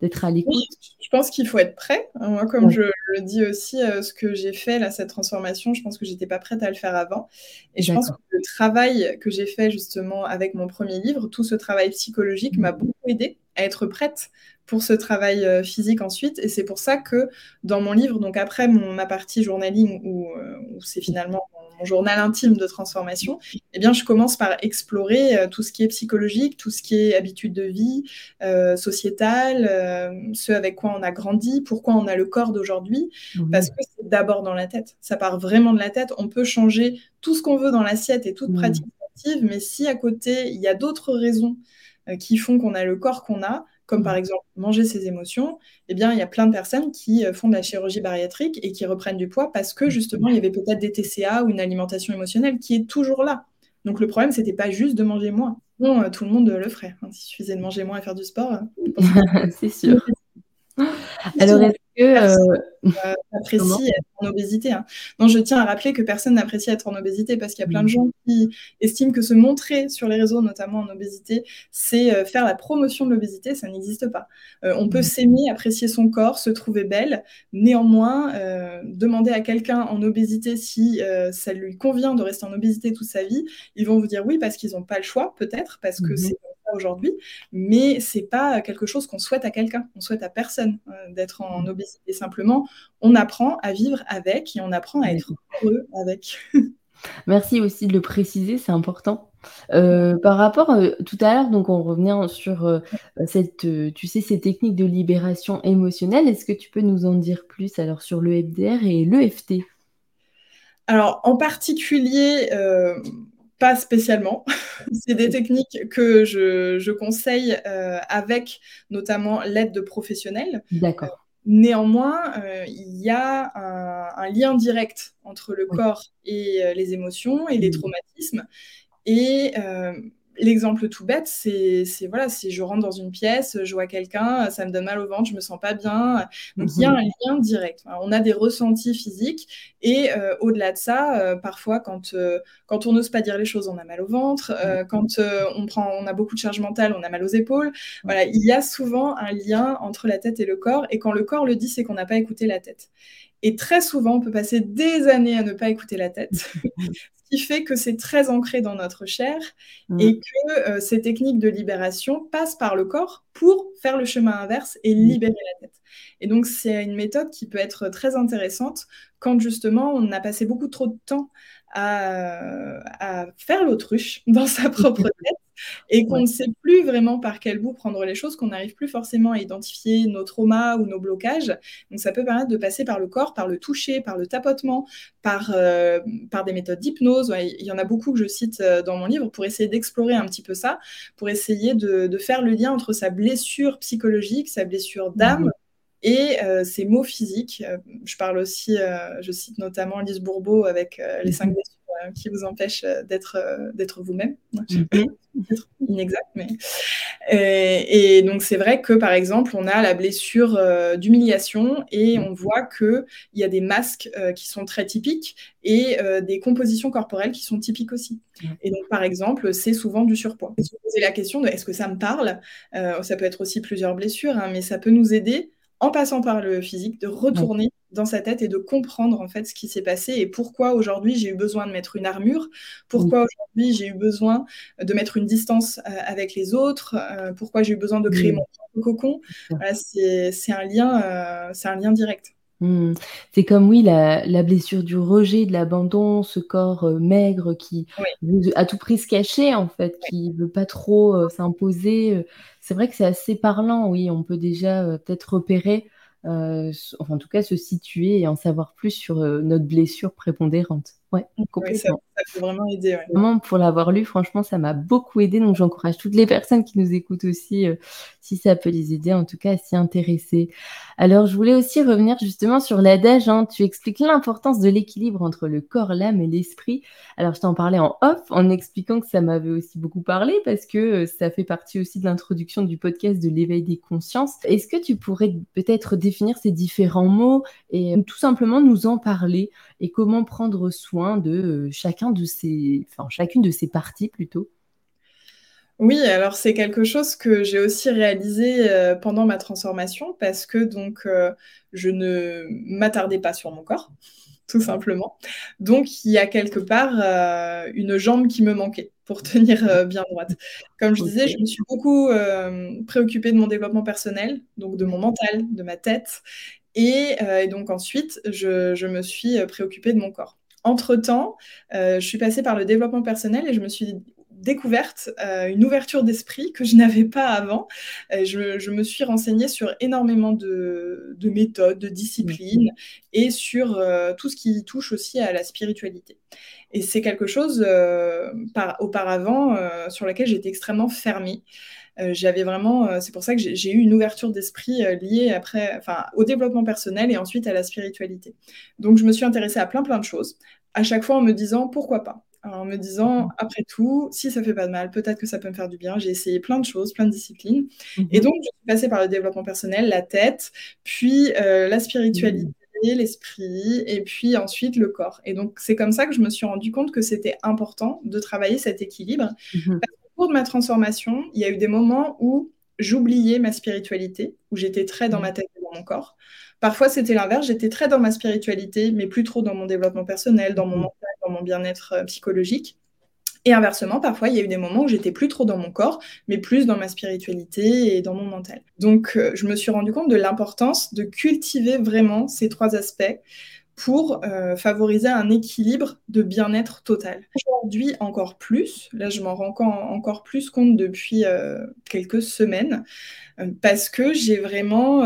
d'être à l'écoute. je pense qu'il faut être prêt. Moi, comme je le dis aussi, euh, ce que j'ai fait, là, cette transformation, je pense que j'étais pas prête à le faire avant. Et je pense que le travail que j'ai fait justement avec mon premier livre, tout ce travail psychologique m'a beaucoup aidé à être prête pour ce travail euh, physique ensuite. Et c'est pour ça que dans mon livre, donc après mon, ma partie journaling, où, euh, où c'est finalement mon, journal intime de transformation, eh bien, je commence par explorer euh, tout ce qui est psychologique, tout ce qui est habitude de vie, euh, sociétale, ce avec quoi on a grandi, pourquoi on a le corps d'aujourd'hui, parce que c'est d'abord dans la tête. Ça part vraiment de la tête. On peut changer tout ce qu'on veut dans l'assiette et toute pratique active, mais si à côté, il y a d'autres raisons qui font qu'on a le corps qu'on a, comme par exemple manger ses émotions, eh bien, il y a plein de personnes qui euh, font de la chirurgie bariatrique et qui reprennent du poids parce que justement, il y avait peut-être des TCA ou une alimentation émotionnelle qui est toujours là. Donc le problème, c'était pas juste de manger moins. Bon, euh, tout le monde le ferait. Hein. S'il suffisait de manger moins et faire du sport. Euh, C'est sûr. Alors, est-ce que euh, apprécie être en obésité. Hein. Non, je tiens à rappeler que personne n'apprécie être en obésité parce qu'il y a plein de mm. gens qui estiment que se montrer sur les réseaux, notamment en obésité, c'est euh, faire la promotion de l'obésité. Ça n'existe pas. Euh, on peut mm. s'aimer, apprécier son corps, se trouver belle. Néanmoins, demander à quelqu'un en obésité si ça lui convient de rester en obésité toute sa vie, ils vont vous dire oui parce qu'ils n'ont pas le choix, peut-être, parce que mm-hmm. c'est aujourd'hui, mais c'est pas quelque chose qu'on souhaite à quelqu'un. On souhaite à personne d'être en mm. obésité. Simplement, on apprend à vivre avec et on apprend à être heureux avec. Merci aussi de le préciser, c'est important. Euh, par rapport euh, tout à l'heure, donc on revenait sur euh, cette, tu sais, ces techniques de libération émotionnelle. Est-ce que tu peux nous en dire plus alors sur le FDR et l'EFT Alors en particulier, pas spécialement. C'est des techniques que je, je conseille avec notamment l'aide de professionnels. D'accord. Néanmoins, euh, il y a un, lien direct entre le corps et euh, les émotions et les traumatismes. Et euh, L'exemple tout bête, c'est voilà, si je rentre dans une pièce, je vois quelqu'un, ça me donne mal au ventre, je me sens pas bien. Donc il y a mhm. un lien direct. On a des ressentis physiques et euh, au-delà de ça, euh, parfois quand euh, quand on n'ose pas dire les choses, on a mal au ventre. quand on prend, on a beaucoup de charge mentale, on a mal aux épaules. Voilà, il y a souvent un lien entre la tête et le corps. Et quand le corps le dit, c'est qu'on n'a pas écouté la tête. Et très souvent, on peut passer des années à ne pas écouter la tête, qui fait que c'est très ancré dans notre chair mm. et que euh, ces techniques de libération passent par le corps pour faire le chemin inverse et mm. libérer la tête. Et donc, c'est une méthode qui peut être très intéressante quand justement on a passé beaucoup trop de temps à, faire l'autruche dans sa propre tête et qu'on ne sait plus vraiment par quel bout prendre les choses, qu'on n'arrive plus forcément à identifier nos traumas ou nos blocages. Donc ça peut permettre de passer par le corps, par le toucher, par le tapotement, par, euh, par des méthodes d'hypnose. il y en a beaucoup que je cite euh, dans mon livre pour essayer d'explorer un petit peu ça, pour essayer de, de, faire le lien entre sa blessure psychologique, sa blessure d'âme. Mmh et euh, ces mots physiques. je parle aussi, je cite notamment Lise Bourbeau avec les cinq blessures qui vous empêche d'être d'être vous-même. Mais. Et, donc, c'est vrai que, par exemple, on a la blessure d'humiliation et on voit qu'il y a des masques qui sont très typiques et des compositions corporelles qui sont typiques aussi. Et donc, par exemple, c'est souvent du surpoids. Se poser la question de est-ce que ça me parle? Ça peut être aussi plusieurs blessures, hein, mais ça peut nous aider en passant par le physique, de retourner dans sa tête et de comprendre en fait ce qui s'est passé et pourquoi aujourd'hui j'ai eu besoin de mettre une armure, pourquoi aujourd'hui j'ai eu besoin de mettre une distance euh, avec les autres, euh, pourquoi j'ai eu besoin de créer mon propre cocon. c'est un lien, euh, c'est un lien direct. Mmh. C'est comme oui, la, blessure du rejet, de l'abandon, ce corps maigre qui veut à tout prix se cacher, en fait, qui veut pas trop s'imposer. C'est vrai que c'est assez parlant, oui, on peut déjà peut-être repérer, enfin, en tout cas se situer et en savoir plus sur notre blessure prépondérante. Ouais, complètement. ça, peut vraiment aider. Vraiment, pour l'avoir lu, franchement, ça m'a beaucoup aidé. Donc, j'encourage toutes les personnes qui nous écoutent aussi, euh, si ça peut les aider, en tout cas, à s'y intéresser. Alors, je voulais aussi revenir justement sur l'adage. Hein. Tu expliques l'importance de l'équilibre entre le corps, l'âme et l'esprit. Alors, je t'en parlais en off, en expliquant que ça m'avait aussi beaucoup parlé parce que euh, ça fait partie aussi de l'introduction du podcast de l'éveil des consciences. Est-ce que tu pourrais peut-être définir ces différents mots et tout simplement nous en parler et comment prendre soin de euh, chacun de ces, enfin, chacune de ces parties plutôt oui, alors c'est quelque chose que j'ai aussi réalisé euh, pendant ma transformation parce que donc euh, je ne m'attardais pas sur mon corps, tout simplement. Donc il y a quelque part une jambe qui me manquait pour tenir bien droite. Comme je disais, je me suis beaucoup préoccupée de mon développement personnel, donc de mon mental, de ma tête. Et, donc ensuite, je, me suis préoccupée de mon corps. Entre-temps, euh, je suis passée par le développement personnel et je me suis découverte euh, une ouverture d'esprit que je n'avais pas avant. Euh, je, me suis renseignée sur énormément de, méthodes, de disciplines et sur tout ce qui touche aussi à la spiritualité. Et c'est quelque chose par, auparavant sur laquelle j'étais extrêmement fermée. J'avais vraiment, c'est pour ça que j'ai eu une ouverture d'esprit liée après, enfin, au développement personnel et ensuite à la spiritualité. Donc je me suis intéressée à plein plein de choses à chaque fois en me disant pourquoi pas? en me disant, mhm. après tout, si ça fait pas de mal, peut-être que ça peut me faire du bien. J'ai essayé plein de choses, plein de disciplines. Et mhm. donc, je suis passée par le développement personnel, la tête, puis euh, la spiritualité, mhm. l'esprit, et puis ensuite le corps. Et donc, c'est comme ça que je me suis rendu compte que c'était important de travailler cet équilibre. Parce cours de ma transformation, il y a eu des moments où j'oubliais ma spiritualité, où j'étais très dans ma tête et dans mon corps. Parfois, c'était l'inverse. J'étais très dans ma spiritualité, mais plus trop dans mon développement personnel, dans mon mental, dans mon bien-être euh, psychologique. Et inversement, parfois, il y a eu des moments où j'étais plus trop dans mon corps, mais plus dans ma spiritualité et dans mon mental. Donc, euh, je me suis rendu compte de l'importance de cultiver vraiment ces trois aspects pour euh, favoriser un équilibre de bien-être total. Aujourd'hui, encore plus, là je m'en rends encore plus compte depuis euh, quelques semaines, euh, parce que j'ai vraiment,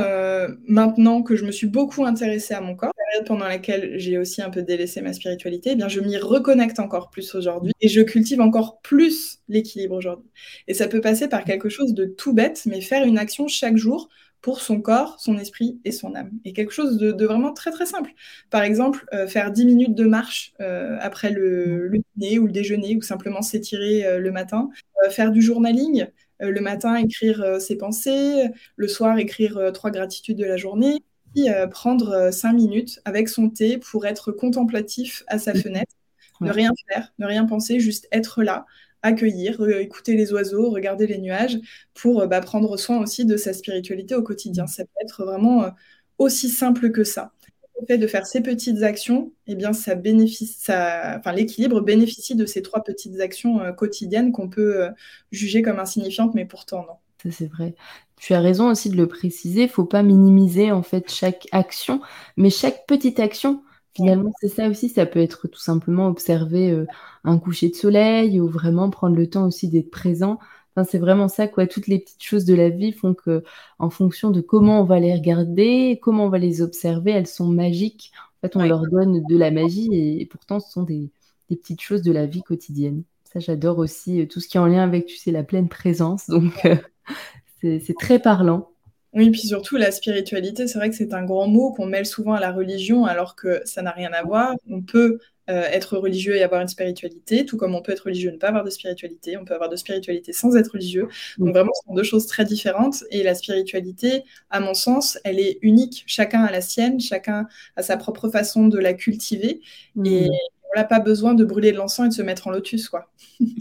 maintenant que je me suis beaucoup intéressée à mon corps, période pendant laquelle j'ai aussi un peu délaissé ma spiritualité, eh bien je m'y reconnecte encore plus aujourd'hui et je cultive encore plus l'équilibre aujourd'hui. Et ça peut passer par quelque chose de tout bête, mais faire une action chaque jour pour son corps, son esprit et son âme. Et quelque chose de, vraiment très très simple. Par exemple, euh, faire 10 minutes de marche euh, après le, dîner ou le déjeuner ou simplement s'étirer euh, le matin. faire du journaling. le matin, écrire ses pensées. Le soir, écrire trois gratitudes de la journée. Puis prendre 5 minutes avec son thé pour être contemplatif à sa fenêtre. Ne rien faire, ne rien penser, juste être là, accueillir, écouter les oiseaux, regarder les nuages, pour euh, bah, prendre soin aussi de sa spiritualité au quotidien. Ça peut être vraiment euh, aussi simple que ça. Le fait de faire ces petites actions, eh bien, ça bénéficie, ça, enfin, l'équilibre bénéficie de ces trois petites actions euh, quotidiennes qu'on peut juger comme insignifiantes, mais pourtant non. Ça, c'est vrai. Tu as raison aussi de le préciser. Il ne faut pas minimiser en fait chaque action, mais chaque petite action Finalement, c'est ça aussi, ça peut être tout simplement observer euh, un coucher de soleil ou vraiment prendre le temps aussi d'être présent. Enfin, c'est vraiment ça, quoi. Toutes les petites choses de la vie font que, en fonction de comment on va les regarder, comment on va les observer, elles sont magiques. En fait, on leur donne de la magie et, pourtant, ce sont des, petites choses de la vie quotidienne. Ça, j'adore aussi euh, tout ce qui est en lien avec, tu sais, la pleine présence. Donc, euh, c'est très parlant. Oui, puis surtout la spiritualité, c'est vrai que c'est un grand mot qu'on mêle souvent à la religion alors que ça n'a rien à voir. On peut être religieux et avoir une spiritualité, tout comme on peut être religieux et ne pas avoir de spiritualité. On peut avoir de spiritualité sans être religieux. Donc vraiment, ce sont deux choses très différentes. Et la spiritualité, à mon sens, elle est unique. Chacun a la sienne, chacun a sa propre façon de la cultiver. Et on n'a pas besoin de brûler de l'encens et de se mettre en lotus, quoi.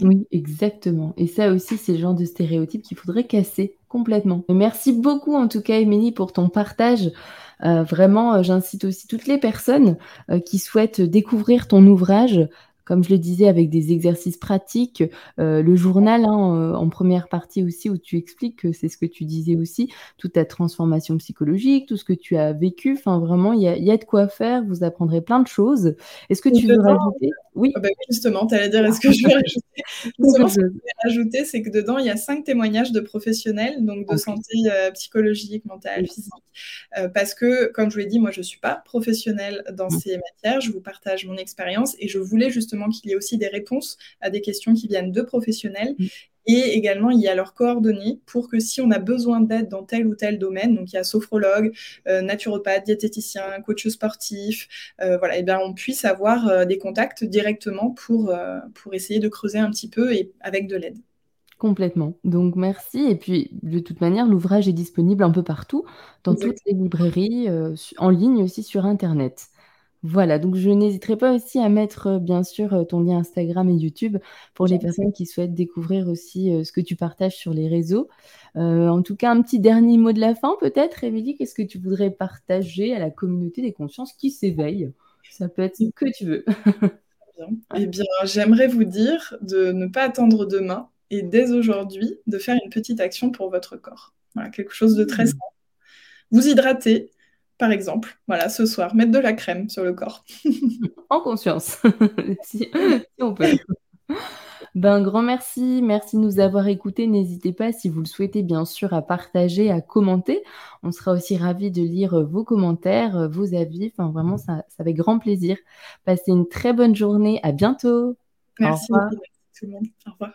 oui, exactement. Et ça aussi, c'est le genre de stéréotype qu'il faudrait casser complètement. merci beaucoup, en tout cas, Émilie, pour ton partage. Euh, vraiment, euh, j'incite aussi toutes les personnes euh, qui souhaitent découvrir ton ouvrage comme je le disais, avec des exercices pratiques. Euh, le journal, hein, euh, en première partie aussi, où tu expliques que c'est ce que tu disais aussi, toute ta transformation psychologique, tout ce que tu as vécu. Enfin, vraiment, il y a, de quoi faire. Vous apprendrez plein de choses. Est-ce que tu veux rajouter? Oui. Ah bah justement, tu allais dire, est-ce que je veux rajouter? Justement, ce que je veux rajouter, c'est que dedans, il y a cinq témoignages de professionnels, donc de santé euh, psychologique, mentale, physique. parce que, comme je vous l'ai dit, moi, je ne suis pas professionnelle dans mmh. ces matières. Je vous partage mon expérience et je voulais justement qu'il y ait aussi des réponses à des questions qui viennent de professionnels. Mm. Et également, il y a leurs coordonnées pour que si on a besoin d'aide dans tel ou tel domaine, donc il y a sophrologue, euh, naturopathe, diététicien, coach sportif, euh, voilà, et bien on puisse avoir euh, des contacts directement pour, pour essayer de creuser un petit peu et avec de l'aide. Complètement. Donc merci. Et puis de toute manière, l'ouvrage est disponible un peu partout, dans toutes les librairies, en ligne aussi sur Internet. Voilà, donc je n'hésiterai pas aussi à mettre, euh, bien sûr, euh, ton lien Instagram et YouTube pour les personnes qui souhaitent découvrir aussi, euh, ce que tu partages sur les réseaux. en tout cas, un petit dernier mot de la fin peut-être, Émilie? Qu'est-ce que tu voudrais partager à la communauté des consciences qui s'éveillent? Ça peut être ce que tu veux. Eh bien, j'aimerais vous dire de ne pas attendre demain et dès aujourd'hui, de faire une petite action pour votre corps. Voilà, quelque chose de très mmh. simple. Vous hydrater, par exemple. Voilà, ce soir, mettre de la crème sur le corps. en conscience, si, on peut. Ben, grand merci, merci de nous avoir écoutés. N'hésitez pas, si vous le souhaitez, bien sûr, à partager, à commenter. On sera aussi ravis de lire vos commentaires, vos avis. Enfin, vraiment, ça, ça fait grand plaisir. Passez une très bonne journée. À bientôt. Merci, Au revoir. tout le monde. Au revoir.